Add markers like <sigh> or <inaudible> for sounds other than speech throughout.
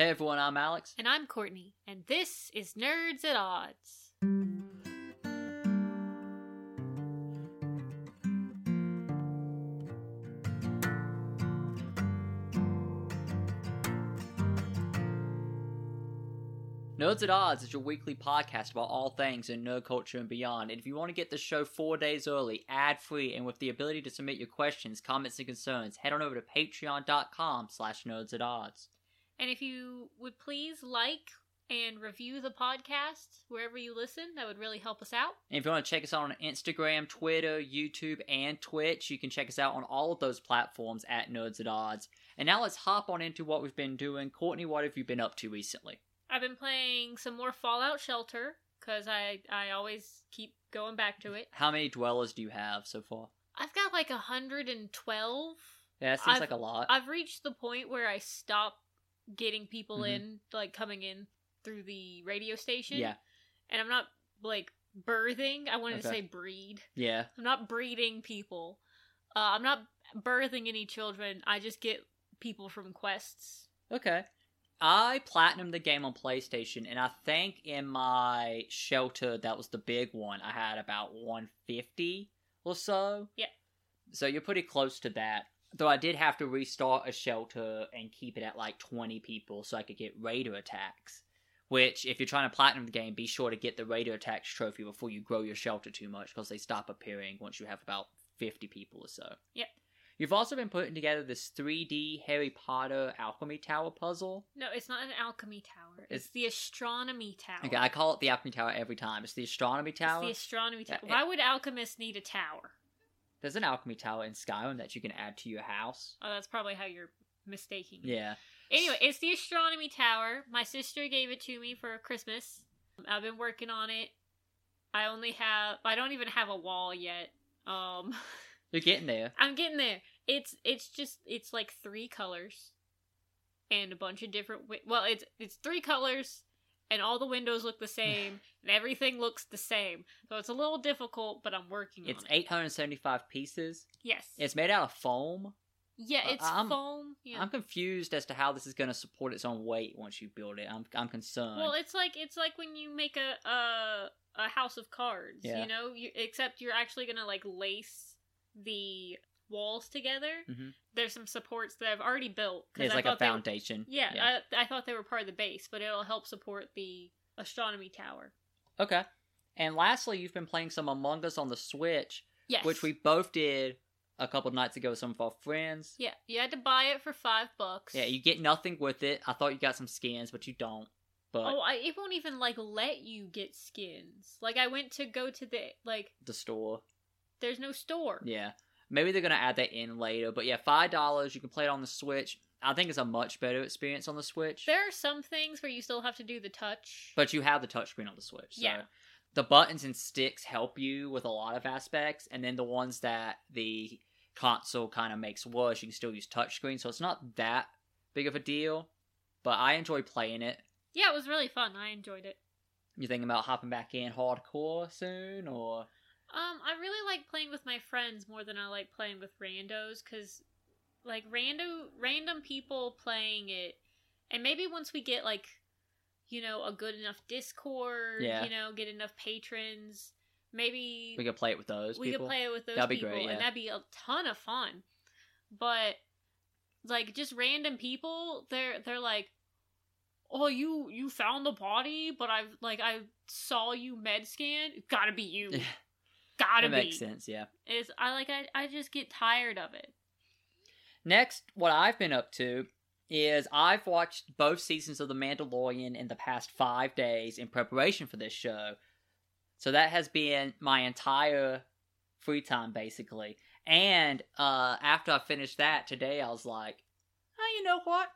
Hey everyone, I'm Alex. And I'm Courtney, and this is Nerds at Odds. Nerds at Odds is your weekly podcast about all things in nerd culture and beyond. And if you want to get the show four days early, ad free, and with the ability to submit your questions, comments, and concerns, head on over to patreon.com slash nerds at odds. And if you would please like and review the podcast wherever you listen, that would really help us out. And if you want to check us out on Instagram, Twitter, YouTube, and Twitch, you can check us out on all of those platforms at Nerds at Odds. And now let's hop on into what we've been doing. Courtney, what have you been up to recently? I've been playing some more Fallout Shelter because I I always keep going back to it. How many dwellers do you have so far? I've got like a hundred and twelve. Yeah, that seems I've- like a lot. I've reached the point where I stop getting people Mhm. in, like coming in through the radio station. yeah, and I'm not like birthing. I wanted to say breed. yeah. I'm not breeding people. Uh, I'm not birthing any children. I just get people from quests. Okay. I platinumed the game on PlayStation, and I think in my shelter, that was the big one, I had about 150 or so. Yeah. So you're pretty close to that. Though I did have to restart a shelter and keep it at like 20 people so I could get raider attacks. Which, if you're trying to platinum the game, be sure to get the raider attacks trophy before you grow your shelter too much because they stop appearing once you have about 50 people or so. Yep. You've also been putting together this 3D Harry Potter alchemy tower puzzle. No, it's not an alchemy tower. It's, It's- the astronomy tower. Okay, I call it the alchemy tower every time. It's the astronomy tower. It's the astronomy tower. Why would alchemists need a tower? There's an alchemy tower in Skyrim that you can add to your house. Oh, that's probably how you're mistaking. Yeah. Anyway, it's the astronomy tower. My sister gave it to me for Christmas. I've been working on it. I only have I don't even have a wall yet. Um <laughs> You're getting there. I'm getting there. It's it's just it's like three colors and a bunch of different well, it's it's three colors and all the windows look the <laughs> same and everything looks the same. So it's a little difficult, but I'm working It's on it. 875 pieces. Yes. It's made out of foam. yeah, uh, it's I'm- foam. Yeah. I'm confused as to how this is going to support its own weight once you build it. I'm I'm concerned. Well, it's like it's like when you make a a, a house of cards, Yeah. you know, you, except you're actually gonna like lace the walls together. Mhm. There's some supports that I've already built. it's I like a they were- foundation. yeah, I, I thought they were part of the base, but it'll help support the astronomy tower. okay. And lastly, you've been playing some Among Us on the Switch, Yes, which we both did a couple nights ago with some of our friends. yeah you had to buy it for five bucks. Yeah, you get nothing with it. I thought you got some skins, but you don't. But Oh, I, it won't even like let you get skins. Like I went to go to the like. the store. There's no store. Yeah. Maybe they're gonna add that in later. But yeah, five dollars, you can play it on the Switch. I think it's a much better experience on the Switch. There are some things where you still have to do the touch. But you have the touchscreen on the Switch. So Yeah. the buttons and sticks help you with a lot of aspects, and then the ones that the console kind of makes worse, you can still use touchscreen, so it's not that big of a deal. But I enjoy playing it. Yeah, it was really fun. I enjoyed it. You thinking about hopping back in hardcore soon, or Um, I really like playing with my friends more than I like playing with randos because, like, rando random people playing it, and maybe once we get like, you know, a good enough Discord, Yeah. you know, get enough patrons, maybe we could play it with those we people? could play it with those That'd be people, great, yeah. and that'd be a ton of fun. But like, just random people, they're they're like. Oh, you you found the body, but I've like I saw you med scan. Gotta be you. <laughs> Gotta that be. makes sense. Yeah. Is I like I I just get tired of it. Next, what I've been up to is I've watched both seasons of The Mandalorian in the past five days in preparation for this show. So that has been my entire free time, basically. And uh, after I finished that today, I was like, oh, you know what?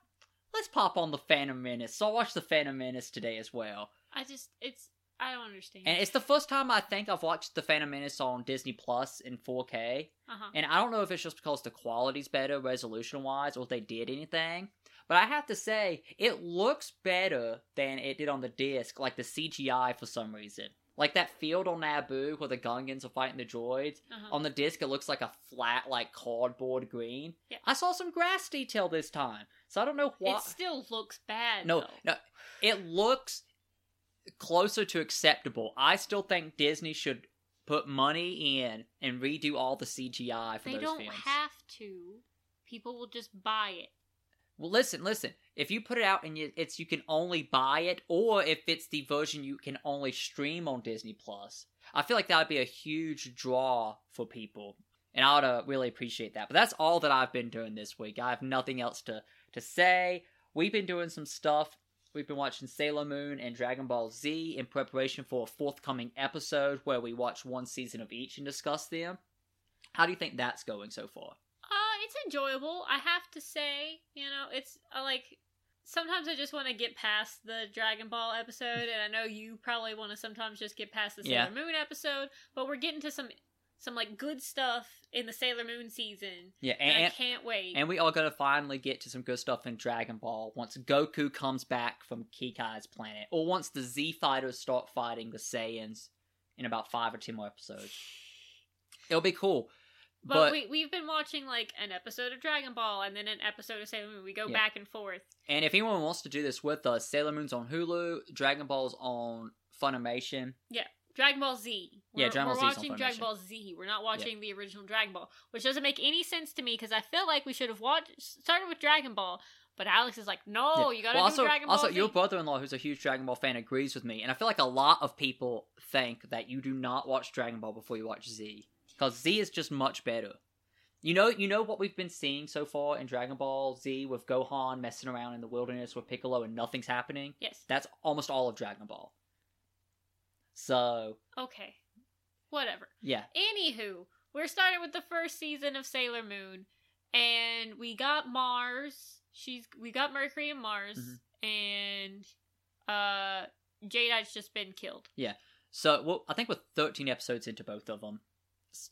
Let's pop on The Phantom Menace. So I watched The Phantom Menace today as well. I just it's I don't understand. And it's the first time I think I've watched The Phantom Menace on Disney Plus in 4K. uh-huh. And I don't know if it's just because the quality's better resolution wise or if they did anything. But I have to say, it looks better than it did on the disc, like the CGI for some reason. Like that field on Naboo where the Gungans are fighting the droids. Uh-huh. On the disc, it looks like a flat, like cardboard green. Yeah. I saw some grass detail this time, so I don't know why. It still looks bad. No, though. no, it looks closer to acceptable. I still think Disney should put money in and redo all the CGI for they those don't have to. People will just buy it. Well, listen, listen. If you put it out and it's you can only buy it, or if it's the version you can only stream on Disney Plus, I feel like that would be a huge draw for people, and I would uh, really appreciate that. But that's all that I've been doing this week. I have nothing else to to say. We've been doing some stuff. We've been watching Sailor Moon and Dragon Ball Z in preparation for a forthcoming episode where we watch one season of each and discuss them. How do you think that's going so far? Uh, it's enjoyable. I have to say, you know, it's uh, like sometimes I just want to get past the Dragon Ball episode, and I know you probably want to sometimes just get past the Sailor Yeah. Moon episode. But we're getting to some some like good stuff in the Sailor Moon season, Yeah, and, and, I can't wait. And we are going to finally get to some good stuff in Dragon Ball once Goku comes back from King Kai's planet, or once the Z fighters start fighting the Saiyans in about five or ten more episodes. <sighs> It'll be cool. but, But, we we've been watching like an episode of Dragon Ball and then an episode of Sailor Moon. We go Yeah. back and forth. and if anyone wants to do this with us, Sailor Moon's on Hulu, Dragon Ball's on Funimation. Dragon Ball Z. Yeah, We're, Dragon we're Ball Z's on watching Dragon Ball Z. We're not watching the original Dragon Ball, which doesn't make any sense to me because I feel like we should have watched started with Dragon Ball. But Alex is like, no, Yeah. you gotta Well, do also, Dragon Ball also Z. your brother-in-law, who's a huge Dragon Ball fan, agrees with me, and I feel like a lot of people think that you do not watch Dragon Ball before you watch Z, because Z is just much better. You know, you know what we've been seeing so far in Dragon Ball Z with Gohan messing around in the wilderness with Piccolo and nothing's happening. yes. That's almost all of Dragon Ball. So Okay. Whatever. yeah, Anywho, we're starting with the first season of Sailor Moon, and we got Mars. She's we got Mercury and Mars, Mhm. and uh, Jadeite's just been killed. Yeah. So well, I think we're 13 episodes into both of them.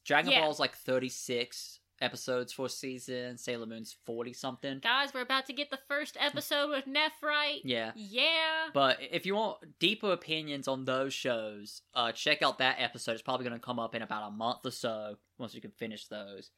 Dragon Yeah. Ball's like 36 episodes for season. Sailor Moon's 40 something. Guys, we're about to get the first episode with Nephrite. Yeah. Yeah. But if you want deeper opinions on those shows, uh, check out that episode. It's probably going to come up in about a month or so once we can finish those.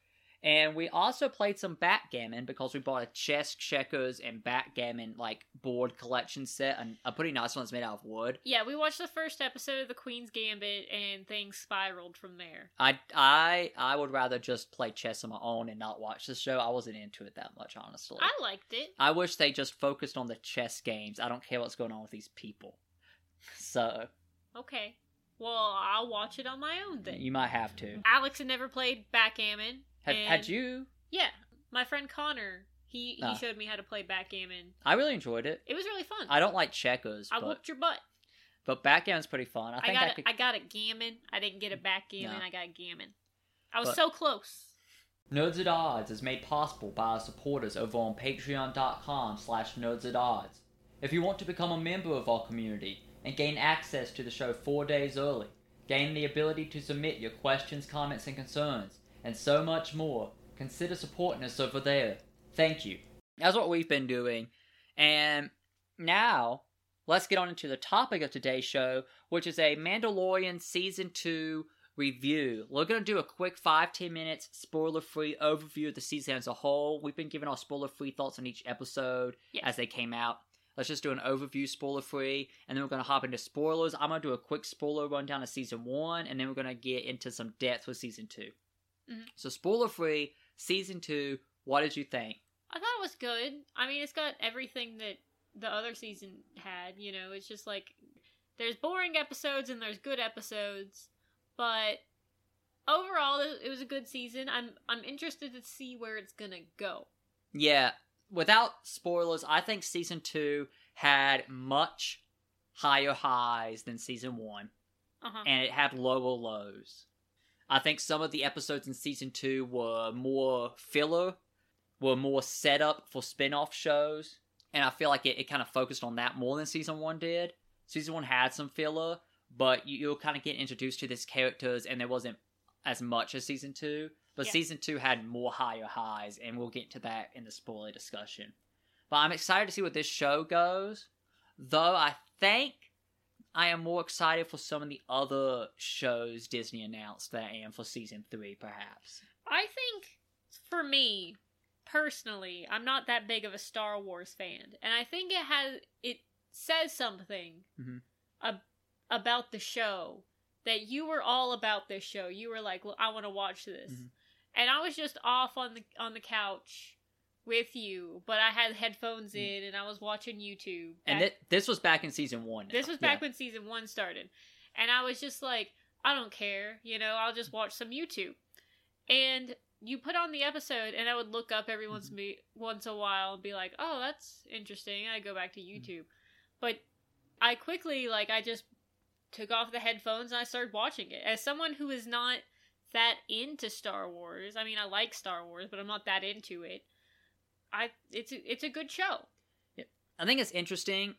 And we also played some backgammon because we bought a chess, checkers, and backgammon like board collection set, and a pretty nice one that's made out of wood. Yeah, we watched the first episode of The Queen's Gambit and things spiraled from there. I I I would rather just play chess on my own and not watch the show. I wasn't into it that much, honestly. I liked it. I wish they just focused on the chess games. I don't care what's going on with these people. <laughs> So Okay. Well, I'll watch it on my own then. you might have to. Alex had never played backgammon. Had, and- had you? Yeah. My friend Connor, he, he Ah. showed me how to play backgammon. I really enjoyed it. It was really fun. I don't like checkers, I but whooped your butt. but backgammon's pretty fun. I I, think got I, could. I got a gammon. I didn't get a backgammon. I got a gammon. I was But- so close. Nerds at Odds is made possible by our supporters over on patreon.com slash nerds at odds. If you want to become a member of our community and gain access to the show four days early, gain the ability to submit your questions, comments, and concerns, and so much more, consider supporting us over there. Thank you. That's what we've been doing. And now, let's get on into the topic of today's show, which is a Mandalorian Season 2 review. We're going to do a quick 5 10 minutes spoiler free overview of the season as a whole. We've been giving our spoiler free thoughts on each episode Yes. as they came out. Let's just do an overview spoiler free, and then we're going to hop into spoilers. I'm going to do a quick spoiler rundown of season 1, and then we're going to get into some depth with season 2. Mhm. So, spoiler free, season 2, what did you think? I thought it was good. I mean, it's got everything that the other season had. You know, it's just like there's boring episodes and there's good episodes, but overall, it was a good season. I'm I'm interested to see where it's gonna go. Yeah, without spoilers, I think season two had much higher highs than season one, Uh huh. and it had lower lows. I think some of the episodes in season two were more filler, were more set up for spin off shows, and I feel like it, it kind of focused on that more than season one did. Season one had some filler, but you, you'll kind of get introduced to these characters, and there wasn't as much as season two. But Yeah. season two had more higher highs, and we'll get to that in the spoiler discussion. But I'm excited to see where this show goes. Though I think I am more excited for some of the other shows Disney announced than I am for season three, perhaps. I think for me personally, I'm not that big of a Star Wars fan, and I think it has it says something Mhm. ab- about the show that you were all about this show. You were like, I want to watch this," Mhm. and I was just off on the on the couch with you, but I had headphones Mm. in and I was watching YouTube. And back- thi- this was back in season one. this was back Yeah. when season one started. And I was just like, I don't care, you know, I'll just watch some YouTube. And you put on the episode and I would look up every once Mm-hmm. me once a while and be like, Oh, that's interesting. I go back to Mm-hmm. YouTube. But I quickly like I just took off the headphones and I started watching it. As someone who is not that into Star Wars, I mean I like Star Wars, but I'm not that into it. I it's a, it's a good show. I think it's interesting.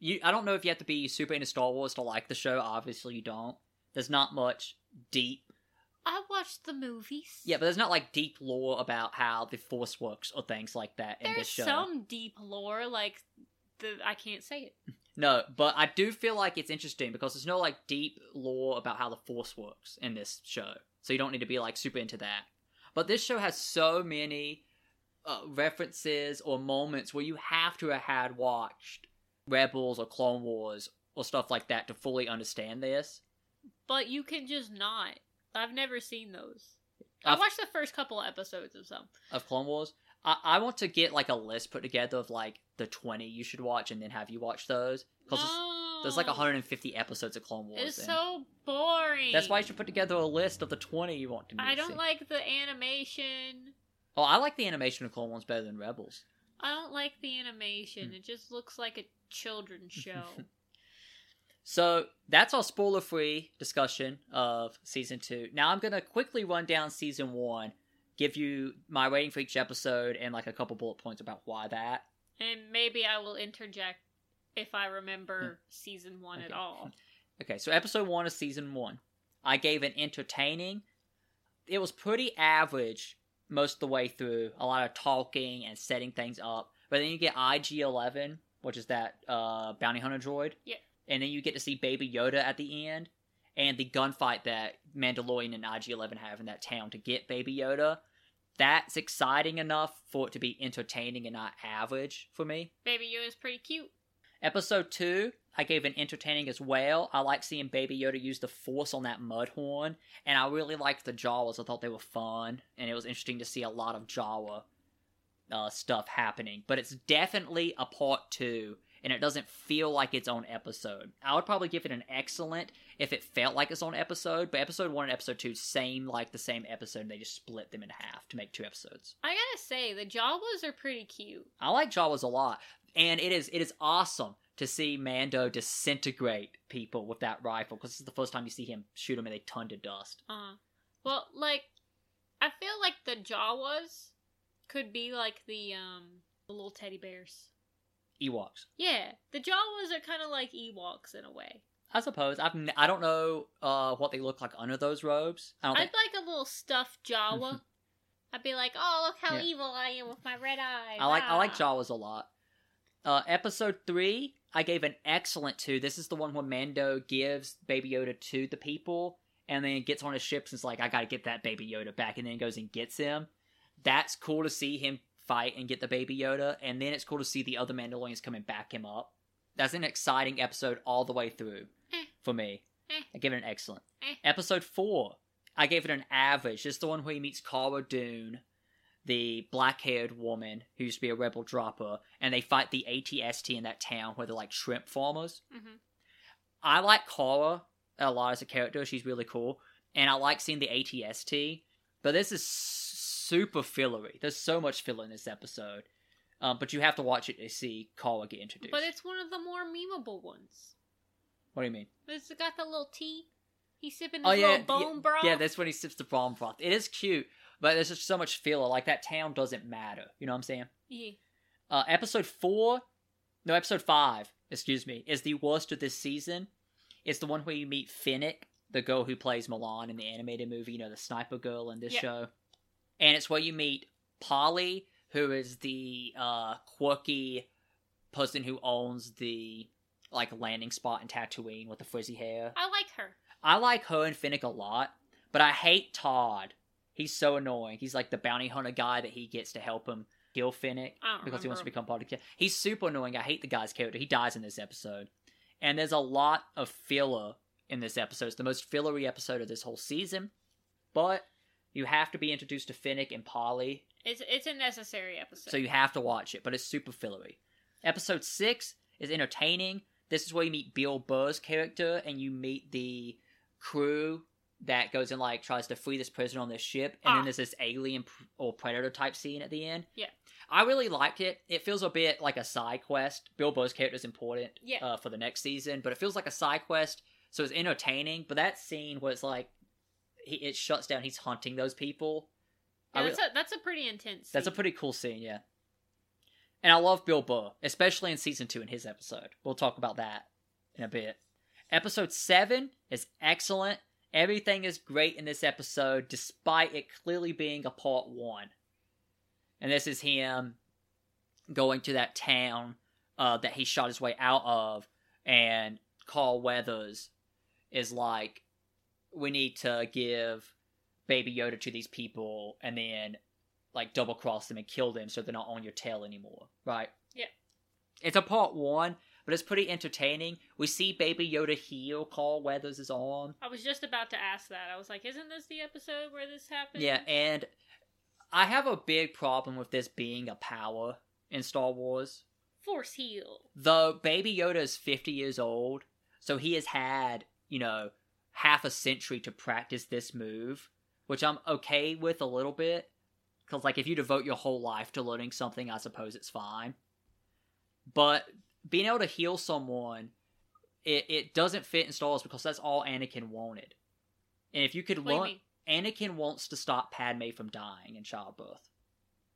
You, I don't know if you have to be super into Star Wars to like the show. Obviously, you don't. There's not much deep. I watched the movies. Yeah, but there's not like deep lore about how the Force works or things like that in There's this show. There's some deep lore, like the I can't say it. <laughs> No, but I do feel like it's interesting because there's no like deep lore about how the Force works in this show. So you don't need to be like super into that. But this show has so many uh, references or moments where you have to have had watched Rebels or Clone Wars or stuff like that to fully understand this. But you can just not. I've never seen those. I I've- watched the first couple of episodes of some. of Clone Wars. I, I want to get like a list put together of like the 20 you should watch and then have you watch those. Because No. there's like 150 episodes of Clone Wars. It's and so boring. That's why you should put together a list of the 20 you want to I don't like the animation. Oh, I like the animation of Clone Wars better than Rebels. I don't like the animation. Hmm. It just looks like a children's <laughs> show. So that's our spoiler free discussion of season two. Now I'm going to quickly run down season one, give you my rating for each episode, and like a couple bullet points about why that. and maybe I will interject if I remember season one at Hmm. All. <laughs> Okay, so episode one of season one. I gave it entertaining. It was pretty average most of the way through. A lot of talking and setting things up. But then you get IG 11, which is that uh, bounty hunter droid. Yeah. And then you get to see Baby Yoda at the end. And the gunfight that Mandalorian and IG 11 have in that town to get Baby Yoda. That's exciting enough for it to be entertaining and not average for me. Baby Yoda's pretty cute. Episode 2, I gave an entertaining as well. I like seeing Baby Yoda use the Force on that mud horn, and I really liked the Jawas. I thought they were fun, and it was interesting to see a lot of Jawa uh, stuff happening. But it's definitely a part 2, and it doesn't feel like its own episode. I would probably give it an excellent if it felt like its own episode, but episode 1 and episode 2 same like the same episode, and they just split them in half to make two episodes. I gotta say, the Jawas are pretty cute. I like Jawas a lot, and it is it is awesome to see Mando disintegrate people with that rifle because this is the first time you see him shoot them and they turn to dust. Uh, well, like, I feel like the Jawas could be like the um the little teddy bears. Ewoks, Yeah, the Jawas are kind of like Ewoks in a way. I suppose. I've n- I don't know uh, what they look like under those robes. I don't I'd think. like a little stuffed Jawa. <laughs> I'd be like, oh, look how Yeah. evil I am with my red eyes. I like I like ah." Jawas a lot. Uh, episode three, I gave an excellent two. This is the one where Mando gives Baby Yoda to the people, and then gets on his ship and is like, "I got to get that Baby Yoda back," and then goes and gets him. That's cool to see him fight and get the Baby Yoda, and then it's cool to see the other Mandalorians come and back him up. That's an exciting episode all the way through Eh. for me. Eh. I give it an excellent. Eh. Episode four, I gave it an average. This is the one where he meets Cara Dune, the black-haired woman who used to be a rebel dropper, and they fight the ATST in that town where they're like shrimp farmers. Mhm. I like Cara a lot as a character. She's really cool, and I like seeing the ATST. But this is super fillery. There's so much filler in this episode. Um, but you have to watch it to see Cara get introduced. But it's one of the more memeable ones. what do you mean? It's got the little tea. He's sipping his Oh yeah, little bone yeah, broth. yeah. That's when he sips the bomb broth. It is cute, but there's just so much filler. Like that town doesn't matter. You know what I'm saying? Yeah. Uh, episode four, no, episode five. Excuse me, is the worst of this season. It's the one where you meet Finnick, the girl who plays Mulan in the animated movie. You know, the sniper girl in this Yeah. show, and it's where you meet Polly, who is the uh, quirky person who owns the like landing spot in Tatooine with the frizzy hair. I like her. I like her and Finnick a lot, but I hate Todd. He's so annoying. He's like the bounty hunter guy that he gets to help him kill Finnick because he wants to become part of the He's super annoying. I hate the guy's character. He dies in this episode. And there's a lot of filler in this episode. It's the most fillery episode of this whole season. But you have to be introduced to Finnick and Polly, It's it's a necessary episode. so you have to watch it, but it's super fillery. Episode 6 is entertaining. This is where you meet Bill Burr's character and you meet the crew that goes and like tries to free this prisoner on this ship and Ah. then there's this alien or predator type scene at the end. Yeah. I really liked it. It feels a bit like a side quest. Bill Burr's character is important Yeah. uh, for the next season, but it feels like a side quest, so it's entertaining. But that scene where it's like he, it shuts down, he's hunting those people. Yeah, that's a that's a pretty intense. that's a pretty cool scene, yeah. And I love Bill Burr, especially in season two in his episode. We'll talk about that in a bit. Episode seven is excellent. Everything is great in this episode, despite it clearly being a part one. And this is him going to that town uh, that he shot his way out of, and Carl Weathers is like, "We need to give Baby Yoda to these people, and then like double cross them and kill them so they're not on your tail anymore, right? Yeah. It's a part one, but it's pretty entertaining. We see Baby Yoda heal Carl Weathers' arm. I was just about to ask that. I was like, isn't this the episode where this happened? Yeah, and I have a big problem with this being a power in Star Wars. Force heal. Though Baby Yoda is 50 years old, so he has had, you know, half a century to practice this move, which I'm okay with a little bit. Because, like, if you devote your whole life to learning something, I suppose it's fine. But being able to heal someone, it, it doesn't fit in Star Wars because that's all Anakin wanted. And if you could What do you learn. Anakin wants to stop Padme from dying in childbirth.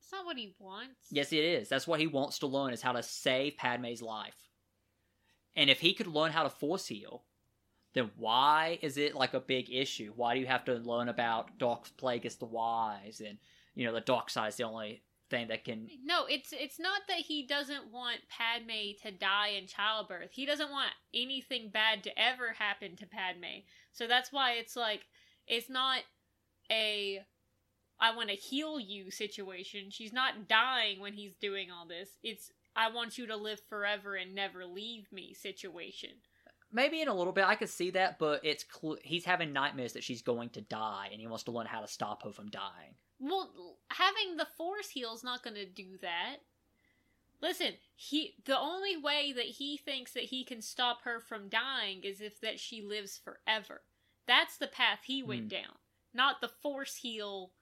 It's not what he wants. Yes, it is. That's what he wants to learn is how to save Padme's life. And if he could learn how to force heal, then why is it like a big issue? Why do you have to learn about Darth Plagueis the Wise and you know the dark side is the only thing that can No, it's it's not that he doesn't want Padme to die in childbirth. He doesn't want anything bad to ever happen to Padme. So that's why it's like it's not a I want to heal you situation. She's not dying when he's doing all this. It's I want you to live forever and never leave me situation. maybe in a little bit I could see that, but it's cl- he's having nightmares that she's going to die and he wants to learn how to stop her from dying. Well, having the force heal's not going to do that. Listen, he the only way that he thinks that he can stop her from dying is if that she lives forever. That's the path he went Hmm. down, not the force heal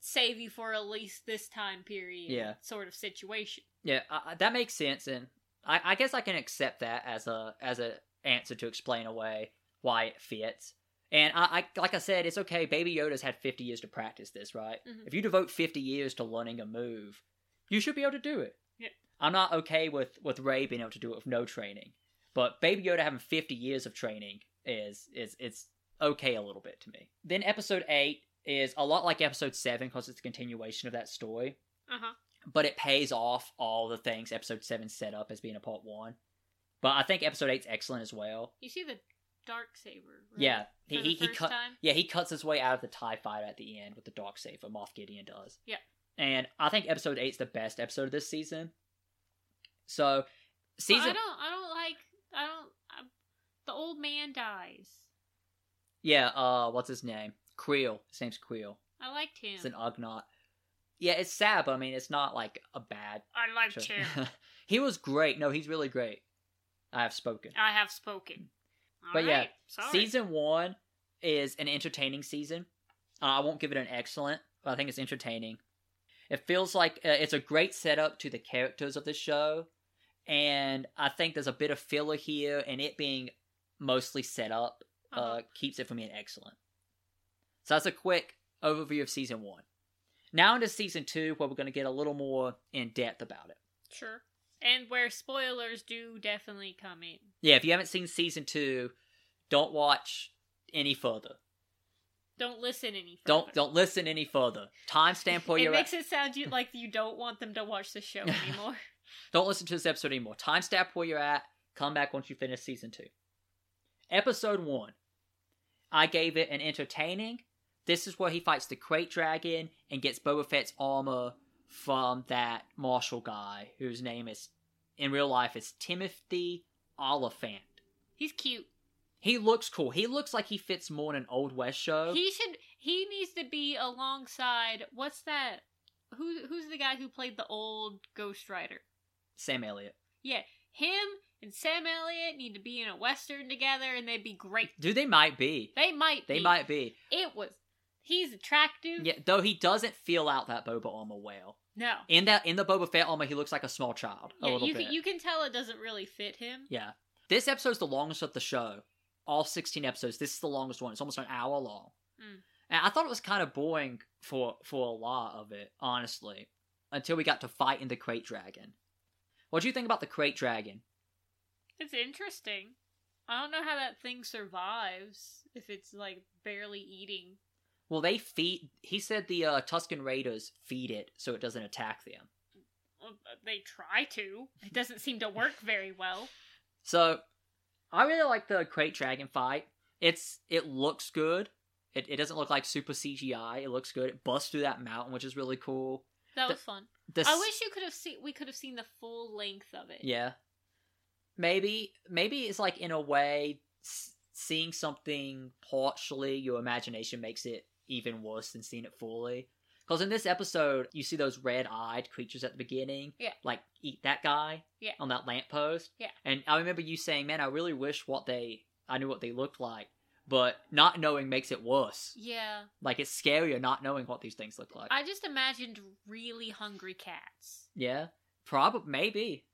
save you for at least this time period Yeah. sort of situation. Yeah, I- that makes sense, and I, I guess I can accept that as a as a answer to explain away why it fits. And I, I like I said, it's okay. Baby Yoda's had fifty years to practice this, right? Mhm. If you devote fifty years to learning a move, you should be able to do it. Yeah. I'm not okay with with Rey being able to do it with no training, but Baby Yoda having fifty years of training is is it's okay a little bit to me. Then Episode eight is a lot like Episode seven because it's a continuation of that story Uh huh. but it pays off all the things episode 7 set up as being a part 1 but i think episode eight's excellent as well You see the dark saber. Right? yeah he, he, he cut time? yeah he cuts his way out of the tie fighter at the end with the dark saber moff gideon does Yeah. and i think episode 8's the best episode of this season so Well, season I don't. I don't like. I don't. I, the old man dies. yeah uh what's his name Kuiil his name's Kuiil I liked him. it's an ugnaught yeah it's sad but i mean it's not like a bad I liked show. him. <laughs> he was great no he's really great i have spoken I have spoken. But yeah, sorry. Season one is an entertaining season. Uh, I won't give it an excellent, but I think it's entertaining. It feels like uh, it's a great setup to the characters of the show, and I think there's a bit of filler here, and it being mostly set up uh, Uh-huh. keeps it from being excellent. So that's a quick overview of season one. Now into season two, where we're going to get a little more in depth about it. Sure. And where spoilers do definitely come in. Yeah, if you haven't seen season two, don't watch any further. Don't listen any further. Don't don't listen any further. Timestamp <laughs> where it you're makes at. it makes it sound you, like you don't want them to watch the show <laughs> anymore. Don't listen to this episode anymore. Timestamp where you're at. come back once you finish season two. Episode one, I gave it an entertaining. This is where he fights the Krayt Dragon and gets Boba Fett's armor from that marshal guy whose name is, in real life, is Timothy Olyphant. He's cute. He looks cool. He looks like he fits more in an Old West show. He should. He needs to be alongside. What's that? Who Who's the guy who played the old Ghost Rider? Sam Elliott. Yeah, him and Sam Elliott need to be in a western together, and they'd be great. Dude, they might be. They might. They be. might be. It was. He's attractive. Yeah, though he doesn't feel out that Boba armor well. No. In that in the Boba Fett armor, he looks like a small child. A Yeah, little you bit. can you can tell it doesn't really fit him. Yeah. This episode's the longest of the show. All 16 episodes. This is the longest one. It's almost an hour long. Mm. And I thought it was kind of boring for for a lot of it, honestly, until we got to fighting the Krayt Dragon. What do you think about the Krayt Dragon? It's interesting. I don't know how that thing survives if it's like barely eating. Well, they feed. He said the uh, Tuscan Raiders feed it so it doesn't attack them. Well, uh, They try to. It doesn't seem to work very well. So, I really like the Krayt Dragon fight. It's it looks good. It, it doesn't look like super CGI. It looks good. It busts through that mountain, which is really cool. That The- was fun. The I wish you could have seen. We could have seen the full length of it. Yeah. Maybe maybe it's like in a way s- seeing something partially your imagination makes it even worse than seeing it fully. Because in this episode, you see those red-eyed creatures at the beginning, Yeah. like eat that guy, Yeah. on that lamppost, Yeah. And I remember you saying, "Man, I really wish what they, I knew what they looked like, but not knowing makes it worse. Yeah. Like it's scarier not knowing what these things look like." I just imagined really hungry cats. Yeah, probably maybe.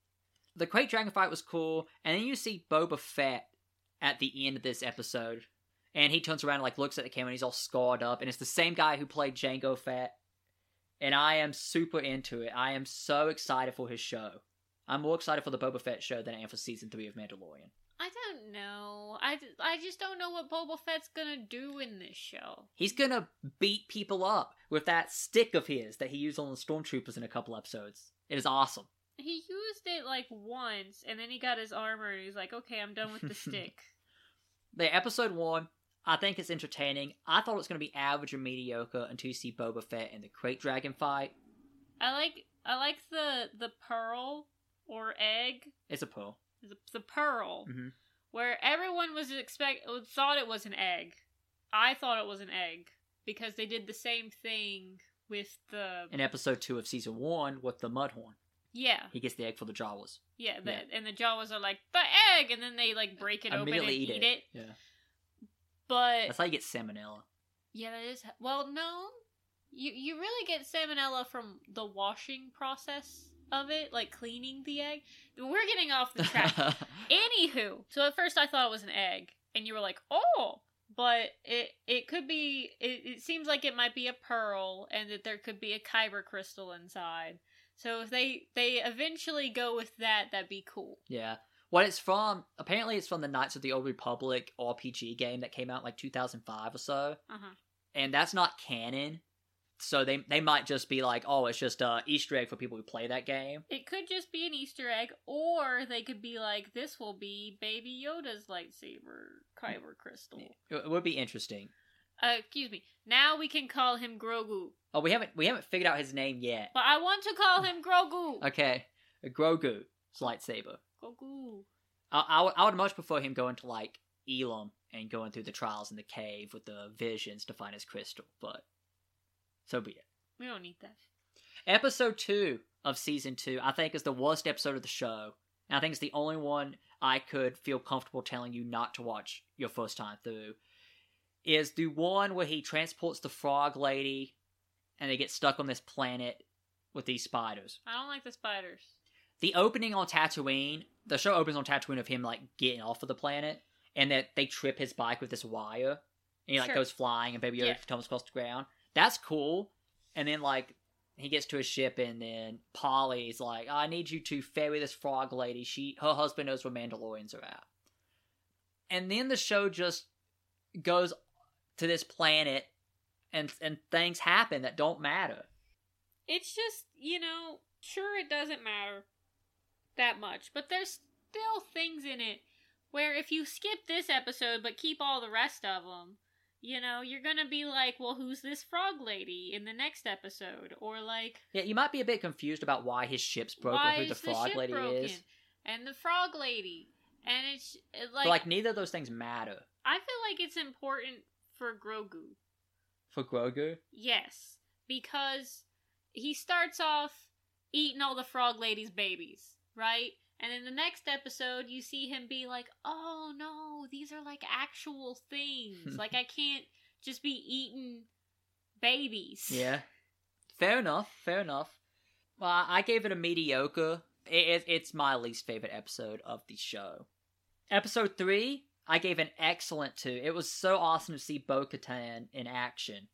The Krayt Dragon fight was cool, and then you see Boba Fett at the end of this episode, and he turns around and like looks at the camera, and he's all scarred up, and it's the same guy who played Jango Fett, and I am super into it. I am so excited for his show. I'm more excited for the Boba Fett show than I am for season three of Mandalorian. I don't know. I, I just don't know what Boba Fett's gonna do in this show. He's gonna beat people up with that stick of his that he used on the stormtroopers in a couple episodes. It is awesome. He used it like once, and then he got his armor, and he's like, "Okay, I'm done with the <laughs> stick." The episode one, I think it's entertaining. I thought it was going to be average or mediocre until you see Boba Fett in the Krayt Dragon fight. I like I like the the pearl or egg, It's a pearl. the, the pearl, Mhm. where everyone was expect thought it was an egg. I thought it was an egg because they did the same thing with the In episode two of season one with the Mudhorn, yeah he gets the egg for the Jawas. yeah, the, Yeah. and the Jawas are like the egg, and then they like break it open and eat, eat it. it. Yeah, But that's how you get salmonella. Yeah, that is. Well, no, you you really get salmonella from the washing process of it, like cleaning the egg. We're getting off the track. <laughs> Anywho, so at first I thought it was an egg, and you were like, "Oh," but it it could be. It, it seems like it might be a pearl, and that there could be a kyber crystal inside. So if they they eventually go with that, that'd be cool. yeah. What it's from? Apparently, it's from the Knights of the Old Republic RPG game that came out like 2005 or so. Uh huh. and that's not canon. So they they might just be like, oh, it's just a Easter egg for people who play that game. It could just be an Easter egg, or they could be like, "This will be Baby Yoda's lightsaber kyber crystal." It, it would be interesting. Uh, excuse me. Now we can call him Grogu, Oh, we haven't we haven't figured out his name yet. but I want to call him Grogu. Okay, Grogu's lightsaber. Grogu. I, I, would- would much prefer him going to like Ilum and going through the trials in the cave with the visions to find his crystal, but so be it. We don't need that. Episode two of season two, I think, is the worst episode of the show. And I think it's the only one I could feel comfortable telling you not to watch your first time through. Is the one where he transports the frog lady and they get stuck on this planet with these spiders. I don't like the spiders. The opening on Tatooine, the show opens on Tatooine of him like getting off of the planet and that they trip his bike with this wire and he like Sure. goes flying and Baby Yoda Yeah. tumbles across the ground. That's cool. And then like he gets to his ship and then Polly's like, I need you to ferry this frog lady. She her husband knows where Mandalorians are at. And then the show just goes to this planet and and things happen that don't matter. It's just, you know, sure it doesn't matter that much, but there's still things in it where if you skip this episode but keep all the rest of them, you know, you're gonna be like, well, who's this frog lady in the next episode? Or like, Yeah, you might be a bit confused about why his ship's broken, why who the frog ship lady broken? is. And the frog lady. And it's it, But, like, like neither of those things matter I feel like it's important for Grogu. for Grogu. Yes, because he starts off eating all the frog lady's babies, right? And in the next episode, you see him be like, "Oh no, these are like actual things. like I <laughs> can't just be eating babies." Yeah, <laughs> fair enough. Fair enough. Well, I gave it a mediocre. It, it, it's my least favorite episode of the show. Episode three, I gave an excellent two. It was so awesome to see Bo Katan in action.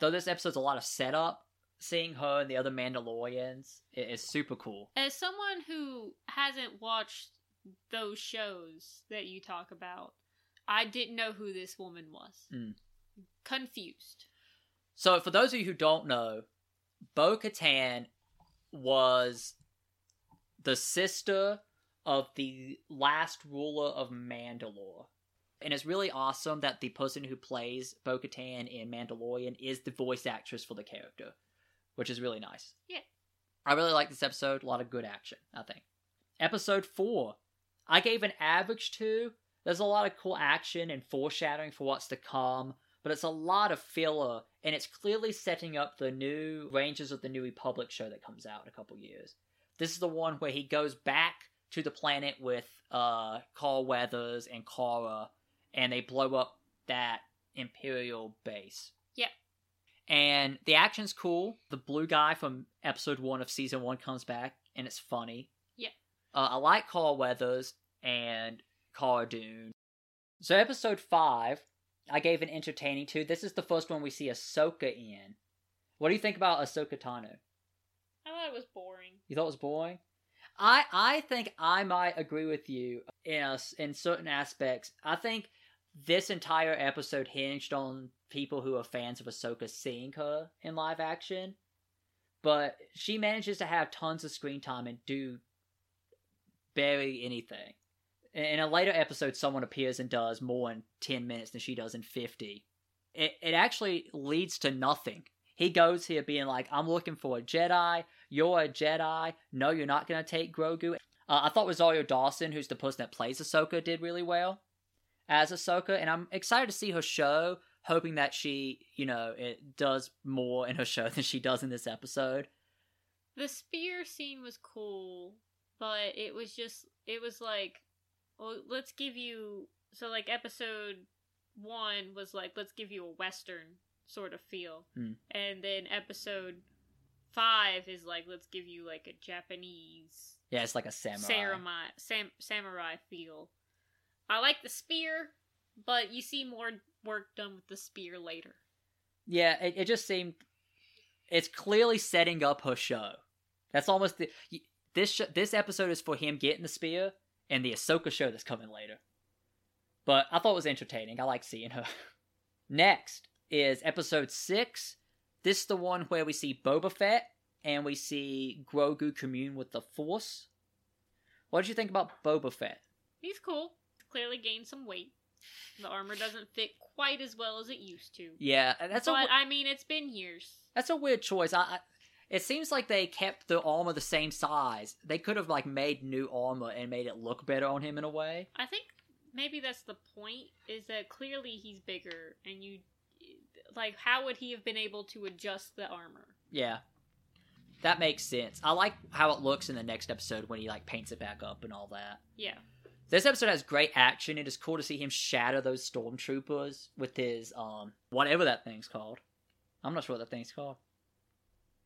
Though this episode's a lot of setup, seeing her and the other Mandalorians is super cool. As someone who hasn't watched those shows that you talk about, I didn't know who this woman was. Mm. Confused. So, for those of you who don't know, Bo Katan was the sister of the last ruler of Mandalore. And it's really awesome that the person who plays Bo Katan in Mandalorian is the voice actress for the character, which is really nice. Yeah. I really like this episode. A lot of good action, I think. Episode 4. I gave an average to. There's a lot of cool action and foreshadowing for what's to come, but it's a lot of filler, and it's clearly setting up the new Rangers of the New Republic show that comes out in a couple years. This is the one where he goes back to the planet with uh Carl Weathers and Cara, and they blow up that Imperial base. And the action's cool. The blue guy from episode one of season one comes back, and it's funny. Yeah. Uh, I like Carl Weathers and Cara Dune. So episode five, I gave an entertaining to. This is the first one we see Ahsoka in. What do you think about Ahsoka Tano? I thought it was boring. You thought it was boring? I I think I might agree with you in a, in certain aspects. I think this entire episode hinged on people who are fans of Ahsoka seeing her in live action, but she manages to have tons of screen time and do barely anything. In a later episode, someone appears and does more in ten minutes than she does in fifty. It it actually leads to nothing. He goes here being like, "I'm looking for a Jedi. You're a Jedi. No, you're not gonna take Grogu." Uh, I thought Rosario Dawson, who's the person that plays Ahsoka, did really well as Ahsoka, and I'm excited to see her show. Hoping that she, you know, it does more in her show <laughs> than she does in this episode. The spear scene was cool, but it was just it was like, well, let's give you so like episode one was like let's give you a western sort of feel, Hmm. and then episode five is like let's give you like a Japanese Yeah, it's like a samurai. samurai sam, samurai feel. I like the spear, but you see more work done with the spear later. Yeah, it, it just seemed it's clearly setting up her show. That's almost the this sh- this episode is for him getting the spear and the Ahsoka show that's coming later. But I thought it was entertaining. I like seeing her. <laughs> Next is episode six. This is the one where we see Boba Fett and we see Grogu commune with the Force. What did you think about Boba Fett? He's cool. Clearly gained some weight. The armor doesn't fit quite as well as it used to. Yeah, that's a but w- I mean, it's been years. That's a weird choice. I, I it seems like they kept the armor the same size. They could have like made new armor and made it look better on him in a way. I think maybe that's the point. Is that clearly he's bigger, and you like how would he have been able to adjust the armor? Yeah. That makes sense. I like how it looks in the next episode when he like paints it back up and all that. Yeah, This episode has great action. It is cool to see him shatter those stormtroopers with his um whatever that thing's called. I'm not sure what that thing's called.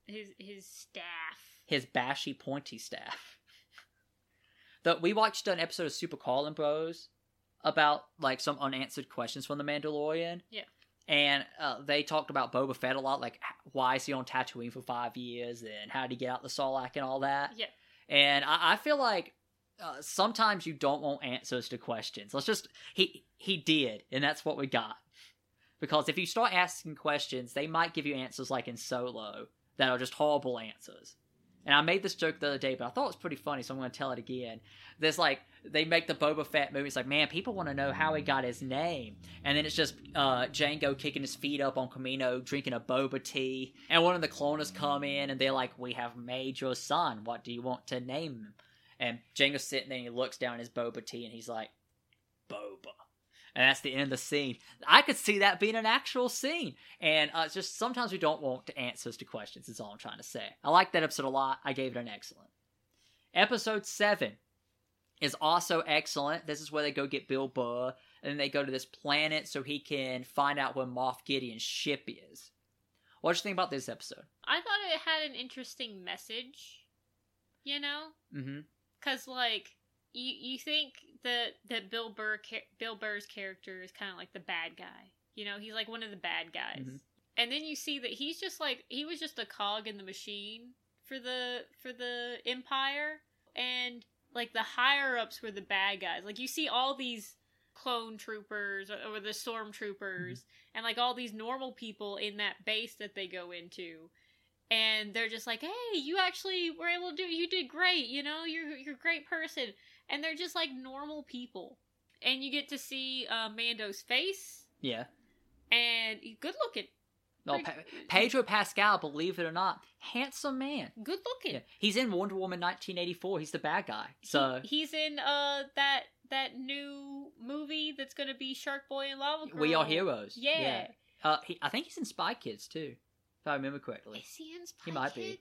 his his staff. his bashy pointy staff. <laughs> That we watched an episode of Super Carlin Bros about like some unanswered questions from the Mandalorian. Yeah. And uh, they talked about Boba Fett a lot, like why is he on Tatooine for five years, and how did he get out the Sarlacc and all that. Yeah. And I, I feel like uh, sometimes you don't want answers to questions. Let's just he he did, and that's what we got. Because if you start asking questions, they might give you answers like in Solo that are just horrible answers. And I made this joke the other day, but I thought it was pretty funny, so I'm going to tell it again. There's like they make the Boba Fett movie. It's like, man, people want to know how he got his name, and then it's just uh, Jango kicking his feet up on Kamino, drinking a boba tea, and one of the cloners come in and they're like, "We have made your son. What do you want to name him?" And Jango's sitting there and he looks down his boba tea and he's like, "Boba." and that's the end of the scene. I could see that being an actual scene, and uh, it's just sometimes we don't want answers to questions. Is all I'm trying to say. I like that episode a lot. I gave it an excellent. Episode seven is also excellent. This is where they go get Bill Burr, and then they go to this planet so he can find out where Moff Gideon's ship is. What do you think about this episode? I thought it had an interesting message. You know, Mm-hmm. Because like you you think that that Bill Burr Bill Burr's character is kind of like the bad guy. You know, he's like one of the bad guys. Mhm. And then you see that he's just like he was just a cog in the machine for the for the empire and like the higher ups were the bad guys. Like you see all these clone troopers or, or the stormtroopers and like all these normal people in that base that they go into and they're just like, "Hey, you actually were able to do. You did great. You know, you're you're a great person." And they're just like normal people, and you get to see uh, Mando's face, Yeah. and good looking, No, Pa- Pedro Pascal, believe it or not, handsome man. good looking. Yeah. He's in Wonder Woman 1984. He's the bad guy. So He- he's in uh that that new movie that's gonna be Shark Boy and Lava Girl. we are heroes. Yeah. Uh, he, I think he's in Spy Kids too, if I remember correctly. Is he in Spy He might be.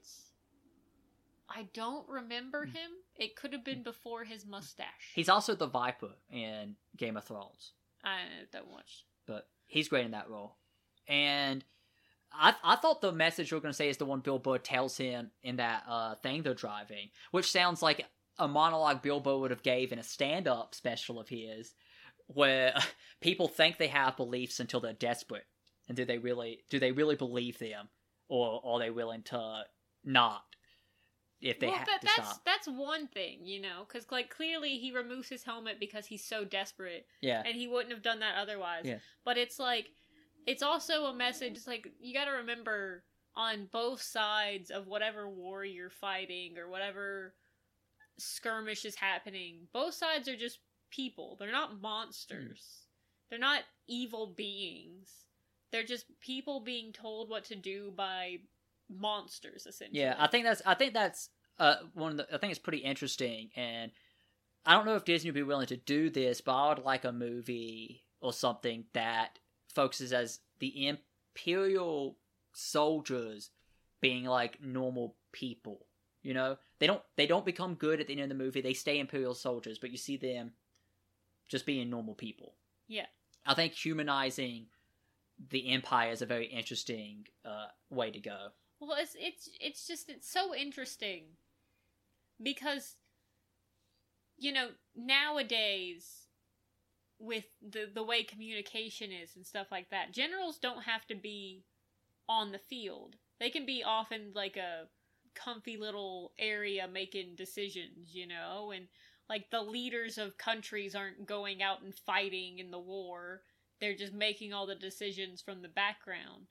I don't remember him. It could have been before his mustache. He's also the Viper in Game of Thrones, I don't watch. but he's great in that role. And I I thought the message you were going to say is the one Bill Burr tells him in that uh, thing they're driving, which sounds like a monologue Bill Burr would have gave in a stand up special of his, where <laughs> people think they have beliefs until they're desperate, and do they really do they really believe them, or are they willing to not if they well, have that, to that's stop? that's one thing, you know, because like clearly he removes his helmet because he's so desperate, Yeah, and he wouldn't have done that otherwise. Yeah. But it's like, it's also a message. It's like you got to remember on both sides of whatever war you're fighting or whatever skirmish is happening. Both sides are just people. They're not monsters. Mm. They're not evil beings. They're just people being told what to do by monsters essentially. Yeah, I think that's I think that's uh one of the I think it's pretty interesting and I don't know if Disney would be willing to do this, but I would like a movie or something that focuses as the imperial soldiers being like normal people. You know? They don't they don't become good at the end of the movie. They stay imperial soldiers, but you see them just being normal people. Yeah. I think humanizing the empire is a very interesting uh, way to go. Well, it's it's it's just it's so interesting because you know nowadays with the the way communication is and stuff like that, generals don't have to be on the field. They can be off in like a comfy little area making decisions, you know, and like the leaders of countries aren't going out and fighting in the war. They're just making all the decisions from the background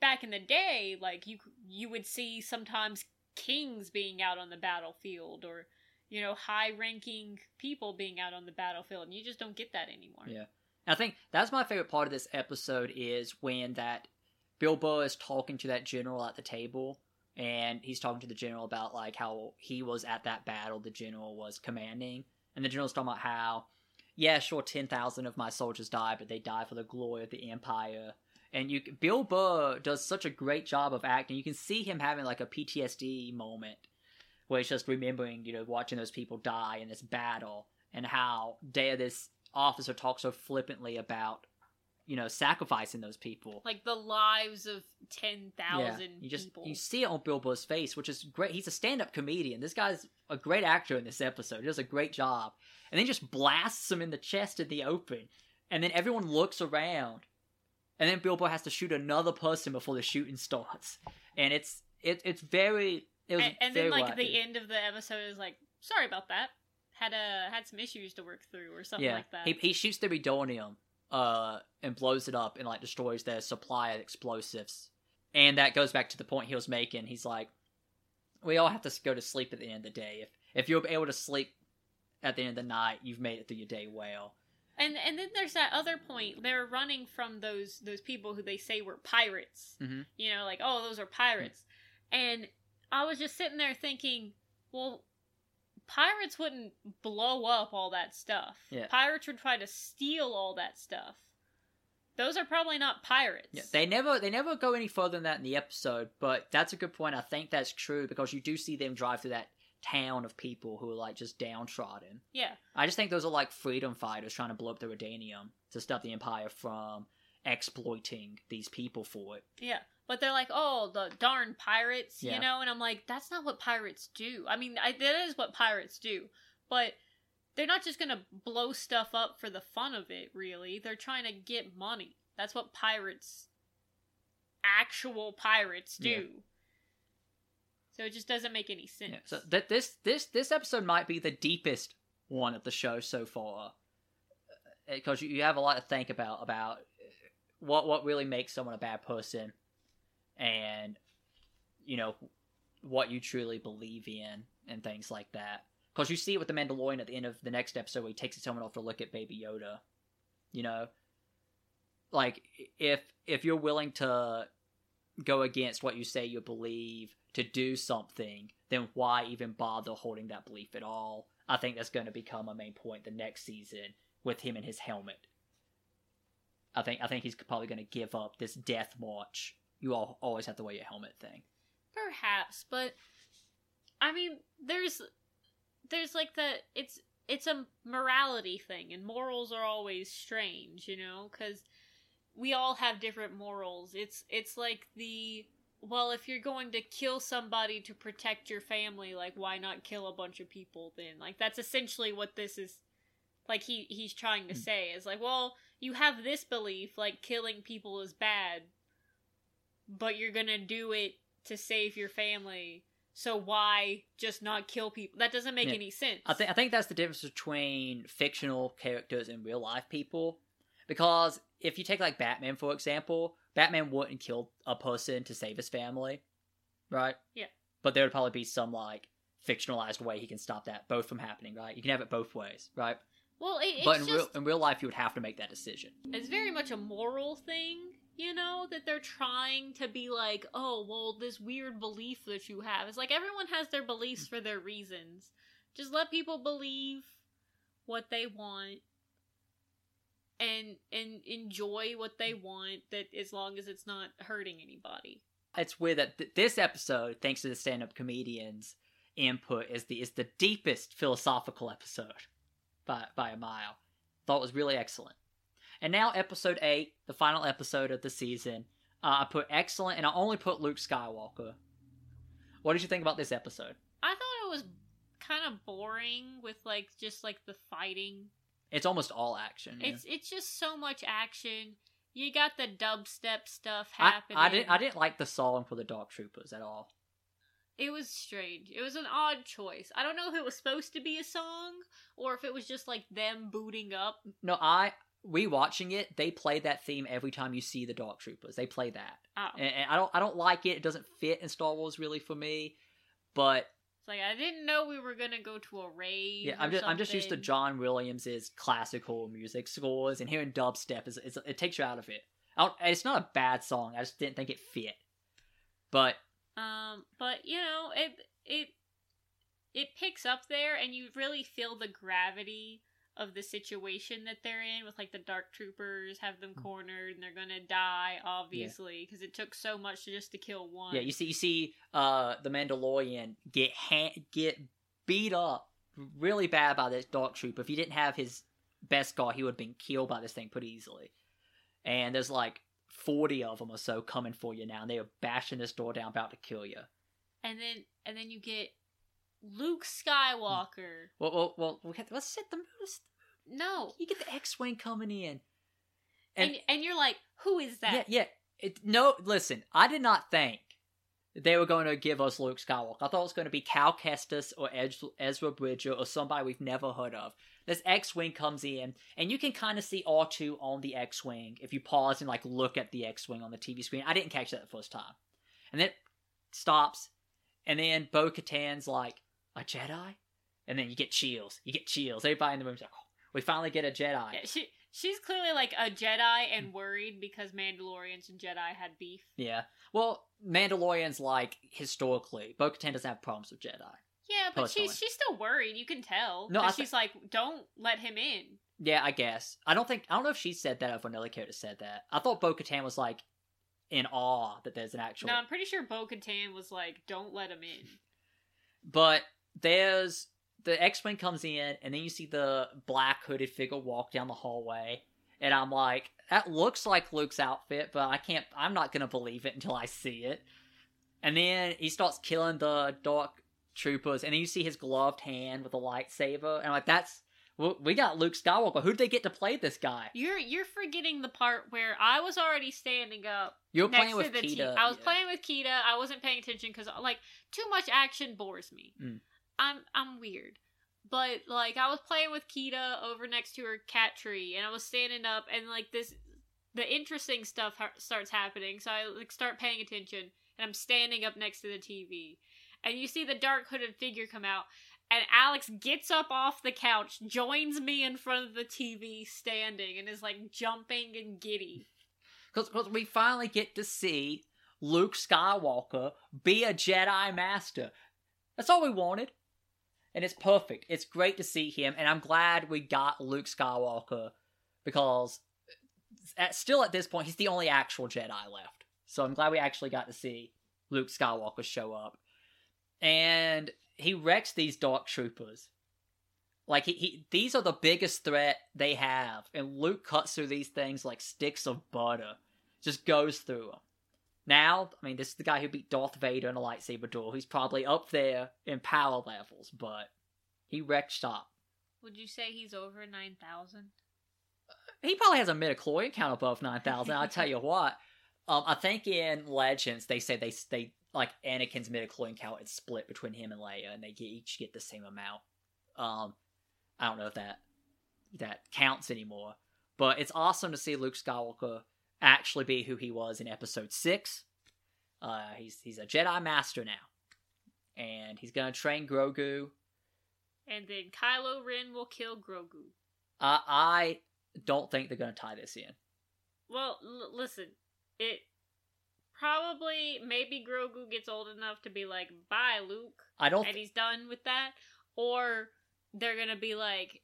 back in the day, like you you would see sometimes kings being out on the battlefield or you know high-ranking people being out on the battlefield, and you just don't get that anymore. Yeah. I think that's my favorite part of this episode is when that Bill Burr is talking to that general at the table and he's talking to the general about like how he was at that battle the general was commanding and the general's talking about how yeah sure 10,000 of my soldiers die, but they die for the glory of the empire. And you Bill Burr does such a great job of acting. You can see him having like a PTSD moment where he's just remembering you know watching those people die in this battle and how dare this officer talk so flippantly about you know sacrificing those people Like the lives of ten thousand you just people. you see it on Bill Burr's face, which is great. He's a stand-up comedian. This guy's a great actor in this episode. He does a great job, and then just blasts him in the chest in the open, and then everyone looks around, and then Bilbo has to shoot another person before the shooting starts, and it's it, it's very it was and, and very then like the end of the episode is like, sorry about that. Had uh had some issues to work through or something yeah, like that. he he shoots the Rhydonium, uh, and blows it up and like destroys their supply of explosives. And that goes back to the point he was making. He's like, we all have to go to sleep at the end of the day. If if you're able to sleep at the end of the night, you've made it through your day well. And and then there's that other point. They're running from those those people who they say were pirates. Mhm. You know, like oh, those are pirates. And I was just sitting there thinking, well, pirates wouldn't blow up all that stuff. Yeah. Pirates would try to steal all that stuff. Those are probably not pirates. Yeah, they never they never go any further than that in the episode, but that's a good point. I think that's true because you do see them drive through that town of people who are like just downtrodden. yeah. I just think those are like freedom fighters trying to blow up the Rhydonium to stop the Empire from exploiting these people for it. Yeah. But they're like, oh, the darn pirates, Yeah. you know? And I'm like, that's not what pirates do. I mean, I, that is what pirates do. But they're not just going to blow stuff up for the fun of it, really. They're trying to get money. That's what pirates, actual pirates, do. Yeah. So it just doesn't make any sense. Yeah, so that this this this episode might be the deepest one of the show so far uh, because you, you have a lot to think about about what what really makes someone a bad person and you know what you truly believe in and things like that because you see it with the mandalorian at the end of the next episode where he takes his helmet off to look at baby yoda you know like if if you're willing to go against what you say you believe to do something, then why even bother holding that belief at all? I think that's going to become a main point the next season with him and his helmet. I think I think he's probably going to give up this death march. You all always have to wear your helmet thing. Perhaps, but I mean, there's there's like the it's it's a morality thing, and morals are always strange, you know, because we all have different morals. It's it's like the well, if you're going to kill somebody to protect your family, like why not kill a bunch of people then? Like that's essentially what this is like he he's trying to Hmm. say is like, well, you have this belief like killing people is bad, but you're going to do it to save your family. So why just not kill people? That doesn't make Yeah. any sense. I think I think that's the difference between fictional characters and real life people. Because if you take like Batman for example, Batman wouldn't kill a person to save his family, right? Yeah. But there would probably be some like fictionalized way he can stop that both from happening, right? You can have it both ways, right? well, it, it's but in just real in real life, you would have to make that decision. it's very much a moral thing, you know, that they're trying to be like, oh, well, this weird belief that you have. It's like everyone has their beliefs for their reasons. Just let people believe what they want and and enjoy what they want that as long as it's not hurting anybody. It's weird that th- this episode, thanks to the stand-up comedians' input, is the is the deepest philosophical episode by by a mile. Thought was really excellent. And now episode eight, the final episode of the season. Uh, I put excellent, and I only put Luke Skywalker. What did you think about this episode? I thought it was kind of boring with like just like the fighting It's almost all action. yeah. It's it's just so much action. You got the dubstep stuff I, happening. I didn't I didn't like the song for the Dark Troopers at all. It was strange. It was an odd choice. I don't know if it was supposed to be a song or if it was just like them booting up. No, I rewatching it. They play that theme every time you see the Dark Troopers. They play that. Oh, and, and I don't I don't like it. It doesn't fit in Star Wars really for me. But it's like I didn't know we were gonna go to a rave. yeah, I'm just I'm just used to. John Williams's classical music scores, and hearing dubstep is, is it takes you out of it. I don't, it's not a bad song. I just didn't think it fit. But Um, but you know, it it it picks up there, and you really feel the gravity of the situation that they're in with like the dark troopers have them cornered and they're gonna die obviously because it took so much to just to kill one yeah, you see you see uh the Mandalorian get ha- get beat up really bad by this Dark Trooper. If he didn't have his beskar, he would have been killed by this thing pretty easily. And there's like 40 of them or so coming for you now, and they are bashing this door down, about to kill you. and then and then you get luke skywalker Well, well, well let's set the mood. No You get the X-wing coming in, and, and, and you're like who is that yeah, yeah. It, no, listen, I did not think they were going to give us Luke Skywalker. I thought it was going to be Cal Kestis or Ez- Ezra Bridger or somebody we've never heard of. This X-wing comes in, and you can kind of see R2 on the X-wing if you pause and like look at the X-wing on the TV screen. I didn't catch that the first time, and then it stops, And then Bo Katan's like, a Jedi? And then you get chills. You get chills. Everybody in the room's like, oh, we finally get a Jedi. Yeah, she she's clearly like a Jedi and mm. worried because Mandalorians and Jedi had beef. Yeah. Well, Mandalorian's like historically, Bo Katan doesn't have problems with Jedi. Yeah, but Personally. she's she's still worried. You can tell. No, thi- she's like, don't let him in. Yeah, I guess. I don't think I don't know if she said that or if another character said that. I thought Bo Katan was like in awe that there's an actual No, I'm pretty sure Bo Katan was like, don't let him in. But there's the X Wing comes in, and then you see the black hooded figure walk down the hallway, and I'm like, that looks like Luke's outfit, but I can't. I'm not gonna believe it until I see it. And then he starts killing the dark troopers, and then you see his gloved hand with a lightsaber, and I'm like, that's, we got Luke Skywalker. Who'd they get to play this guy? You're you're forgetting the part where I was already standing up You were playing with to the Kita. T- I was yeah. playing with Kita. I wasn't paying attention because like too much action bores me. Mm. I'm I'm weird, but like I was playing with Kita over next to her cat tree, and I was standing up, and like this, the interesting stuff ha- starts happening. So I like start paying attention, and I'm standing up next to the TV, and you see the dark hooded figure come out. And Alex gets up off the couch, joins me in front of the TV standing, and is like jumping and giddy. <laughs> Because we finally get to see Luke Skywalker be a Jedi Master. That's all we wanted. And it's perfect. It's great to see him, and I'm glad we got Luke Skywalker because uh, at, still at this point, he's the only actual Jedi left. So I'm glad we actually got to see Luke Skywalker show up. And he wrecks these dark troopers. Like he, he these are the biggest threat they have, and Luke cuts through these things like sticks of butter. Just goes through them. Now, I mean, this is the guy who beat Darth Vader in a lightsaber duel. He's probably up there in power levels, but he wrecked shop. Would you say he's over 9,000? He probably has a midichlorian count above nine thousand. I tell you what, <laughs> um, I think in Legends they say they they like Anakin's midichlorian count is split between him and Leia, and they get, each get the same amount. Um, I don't know if that that counts anymore, but it's awesome to see Luke Skywalker actually be who he was in Episode Six. Uh, he's he's a Jedi Master now, and he's gonna train Grogu. And then Kylo Ren will kill Grogu. I I don't think they're gonna tie this in. Well, l- listen, it probably maybe Grogu gets old enough to be like, "Bye, Luke," I don't. and he's done with that, or they're gonna be like,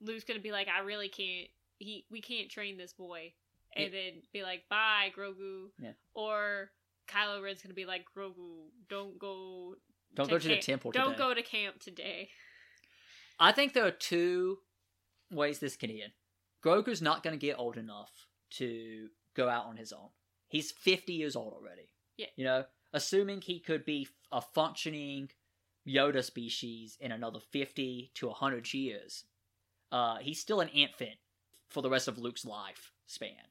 Luke's gonna be like, "I really can't. He we can't train this boy," and then be like, "Bye, Grogu," Yeah. or Kylo Ren's gonna be like, "Grogu, don't go." Don't go to the camp- temple Don't today." go to camp today. I think there are two ways this can end. Grogu's not going to get old enough to go out on his own. He's 50 years old already. Yeah. You know, assuming he could be a functioning Yoda species in another 50 to 100 years, uh, he's still an infant for the rest of Luke's life span.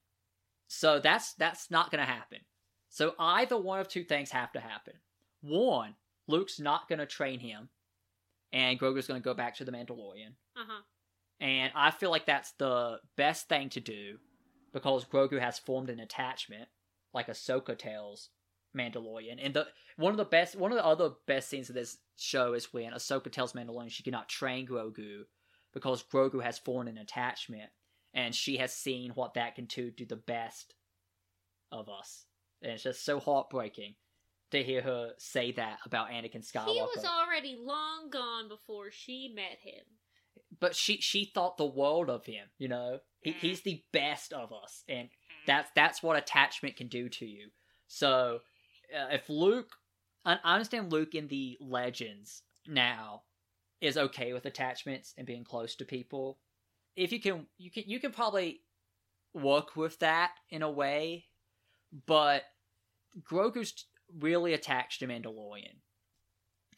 So that's that's not going to happen. So either one of two things have to happen. One, Luke's not going to train him and Grogu's going to go back to the Mandalorian. Uh huh. And I feel like that's the best thing to do because Grogu has formed an attachment, like Ahsoka tells Mandalorian. And the one of the best, one of the other best scenes of this show is when Ahsoka tells Mandalorian she cannot train Grogu because Grogu has formed an attachment, and she has seen what that can do to the best of us. And it's just so heartbreaking to hear her say that about Anakin Skywalker. He was already long gone before she met him. but she she thought the world of him you know he, he's the best of us and that's that's what attachment can do to you so uh, if luke I, I understand luke in the legends now is okay with attachments and being close to people if you can you can you can probably work with that in a way but grogu's really attached to mandalorian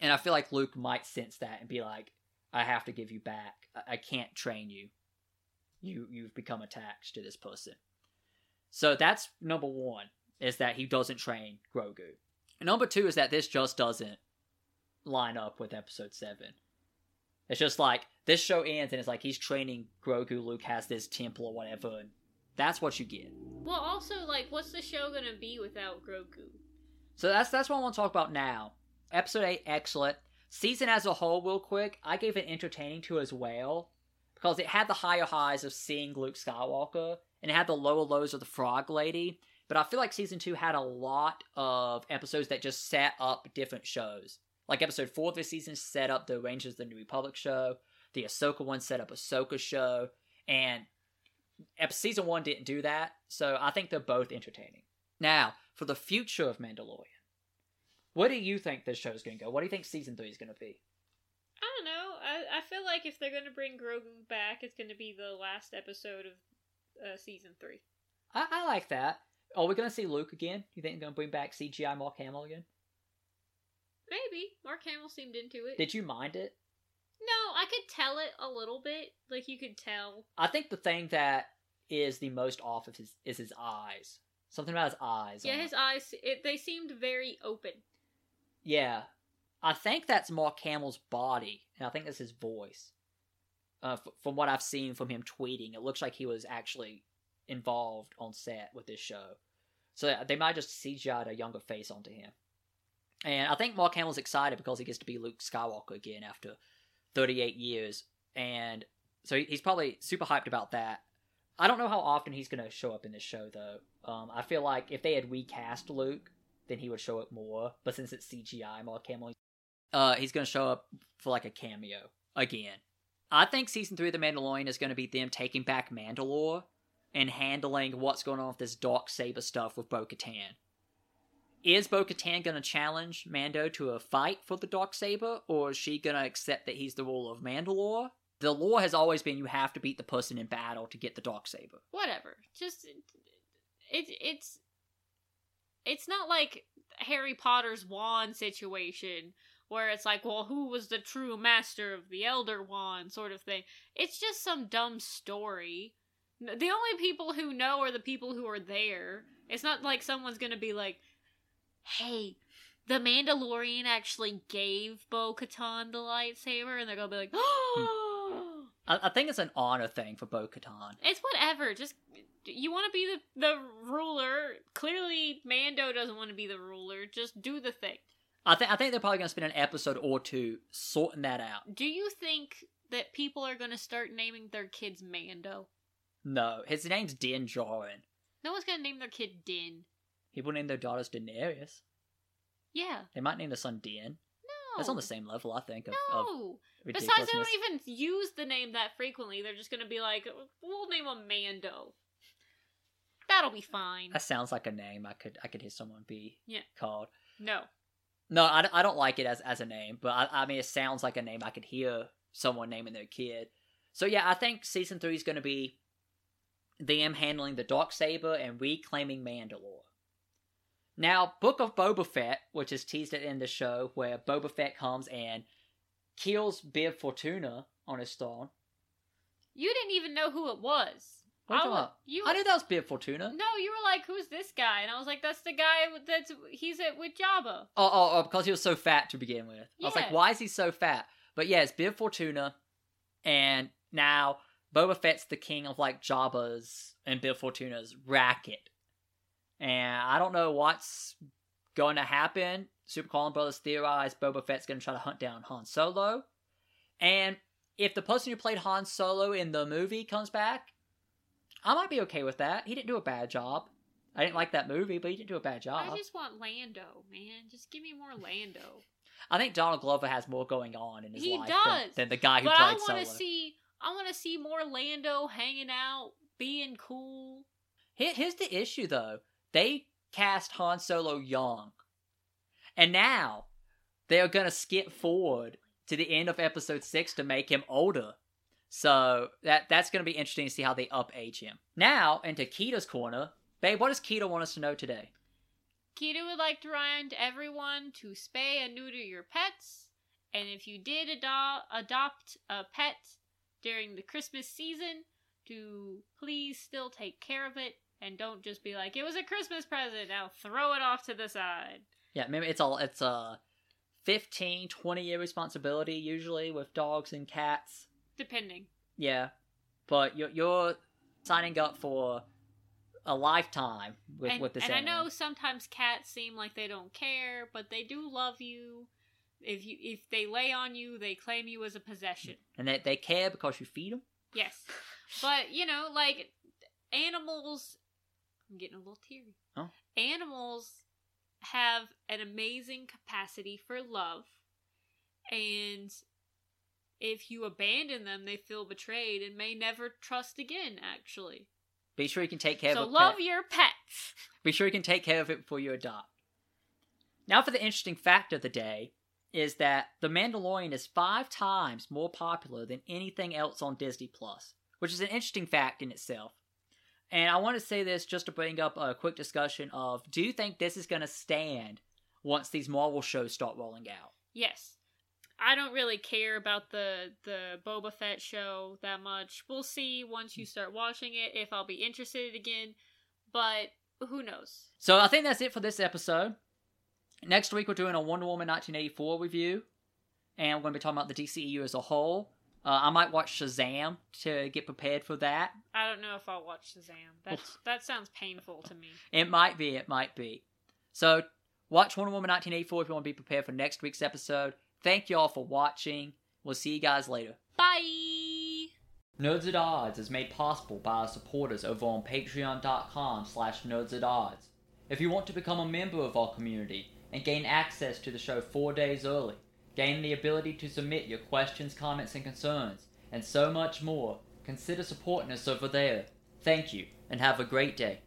and i feel like luke might sense that and be like I have to give you back. I- I can't train you. You you've become attached to this person. So that's number one is that he doesn't train Grogu. Number two is that this just doesn't line up with episode seven. It's just like this show ends and it's like he's training Grogu. Luke has this temple or whatever, and that's what you get. Well, also, like, what's the show gonna be without Grogu? So that's that's what I want to talk about now. Episode 8, excellent. Season as a whole, real quick, I gave it entertaining to as well. Because it had the higher highs of seeing Luke Skywalker, and it had the lower lows of the Frog Lady. But I feel like season 2 had a lot of episodes that just set up different shows. Like episode 4 of this season set up the Rangers of the New Republic show. The Ahsoka one set up Ahsoka show. And episode season 1 didn't do that. So I think they're both entertaining. Now, for the future of Mandalorian. What do you think this show is going to go? What do you think season 3 is going to be? I don't know. I, I feel like if they're going to bring Grogu back, it's going to be the last episode of uh, season 3. I, I like that. Are we going to see Luke again? You think they're going to bring back CGI Mark Hamill again? Maybe. Mark Hamill seemed into it. Did you mind it? No, I could tell it a little bit. Like you could tell. I think the thing that is the most off of his is his eyes. Something about his eyes. Yeah, his eyes. It, they seemed very open. Yeah, I think that's Mark Hamill's body, and I think that's his voice. Uh, f- from what I've seen from him tweeting, it looks like he was actually involved on set with this show. So they might just CGI'd a younger face onto him. And I think Mark Hamill's excited because he gets to be Luke Skywalker again after 38 years. And so he's probably super hyped about that. I don't know how often he's going to show up in this show, though. Um, I feel like if they had recast Luke, then he would show up more. But since it's CGI, Mark Hamill, uh, he's going to show up for like a cameo again. I think season three of The Mandalorian is going to be them taking back Mandalore and handling what's going on with this dark saber stuff with Bo Katan. Is Bo Katan going to challenge Mando to a fight for the dark saber, or is she going to accept that he's the ruler of Mandalore? The law has always been you have to beat the person in battle to get the dark saber. Whatever. Just it, it's it's not like Harry Potter's wand situation where it's like, well, who was the true master of the Elder Wand sort of thing. It's just some dumb story. The only people who know are the people who are there. It's not like someone's gonna be like, hey, the Mandalorian actually gave Bo Katan the lightsaber, and they're gonna be like, hmm. oh. I, I think it's an honor thing for Bo Katan. It's whatever. Just you want to be the the ruler. Clearly, Mando doesn't want to be the ruler. Just do the thing. I think I think they're probably to spend an episode or two sorting that out. Do you think that people are to start naming their kids Mando? No, his name's Din Djarin. No one's to name their kid Din. People name their daughters Daenerys. Yeah. They might name their son Din. No. That's on the same level, I think. Of, no. of Besides, they don't even use the name that frequently. They're just going to be like, we'll name him Mando. That'll be fine. That sounds like a name I could I could hear someone be Yeah. called. No. No, I, I don't like it as, as a name, but I, I mean, it sounds like a name I could hear someone naming their kid. So yeah, I think season three is going to be them handling the dark saber and reclaiming Mandalore. Now, Book of Boba Fett, which is teased at the end of the show, where Boba Fett comes and kills Bib Fortuna on his throne. You didn't even know who it was. What I, you I knew that was Bib Fortuna. No, you were like, "Who's this guy?" And I was like, "That's the guy that's he's at with Jabba." Oh, oh, oh, because he was so fat to begin with. Yeah. I was like, why is he so fat? But yeah, it's Bib Fortuna, and now Boba Fett's the king of like Jabba's and Bib Fortuna's racket. And I don't know what's going to happen. Super Carlin Brothers theorize Boba Fett's going to try to hunt down Han Solo. And if the person who played Han Solo in the movie comes back, I might be okay with that. He didn't do a bad job. I didn't like that movie, but he didn't do a bad job. I just want Lando, man. Just give me more Lando. I think Donald Glover has more going on in his He life does. Than, than the guy who but I played want to Solo. see. I want to see more Lando hanging out, being cool. Here- Here's the issue, though. They cast Han Solo young, and now they are gonna skip forward to the end of Episode Six to make him older. So that that's gonna be interesting to see how they up age him. Now into Kita's corner, babe. What does Kita want us to know today? Kita would like to remind everyone to spay and neuter your pets, and if you did ado- adopt a pet during the Christmas season, to please still take care of it and don't just be like, "It was a Christmas present, now throw it off to the side." Yeah, maybe it's all it's a 15, 20 year responsibility usually with dogs and cats. Depending. Yeah, but you're you're signing up for a lifetime with and, with this and I know sometimes cats seem like they don't care, but they do love you. If you if they lay on you, they claim you as a possession. And they, they care because you feed them? Yes. But, you know, like animals I'm getting a little teary. Oh. Animals have an amazing capacity for love. And if you abandon them, they feel betrayed and may never trust again, actually. Be sure you can take care So of a love pet. your pets. Be sure you can take care of it before you adopt. Now, for the interesting fact of the day is that The Mandalorian is five times more popular than anything else on Disney Plus, which is an interesting fact in itself. And I want to say this just to bring up a quick discussion of do you think this is going to stand once these Marvel shows start rolling out? Yes. I don't really care about the the Boba Fett show that much. We'll see once you start watching it if I'll be interested again, but who knows? So I think that's it for this episode. Next week we're doing a Wonder Woman 1984 review, and we're going to be talking about the DCEU as a whole. Uh, I might watch Shazam to get prepared for that. I don't know if I'll watch Shazam. That's <laughs> that sounds painful to me. It might be, it might be. So watch Wonder Woman 1984 if you want to be prepared for next week's episode. Thank you all for watching. We'll see you guys later. Bye. Nerds at Odds is made possible by our supporters over on patreon.com slash nerds at odds. If you want to become a member of our community and gain access to the show four days early, gain the ability to submit your questions, comments, and concerns, and so much more, consider supporting us over there. Thank you, and have a great day.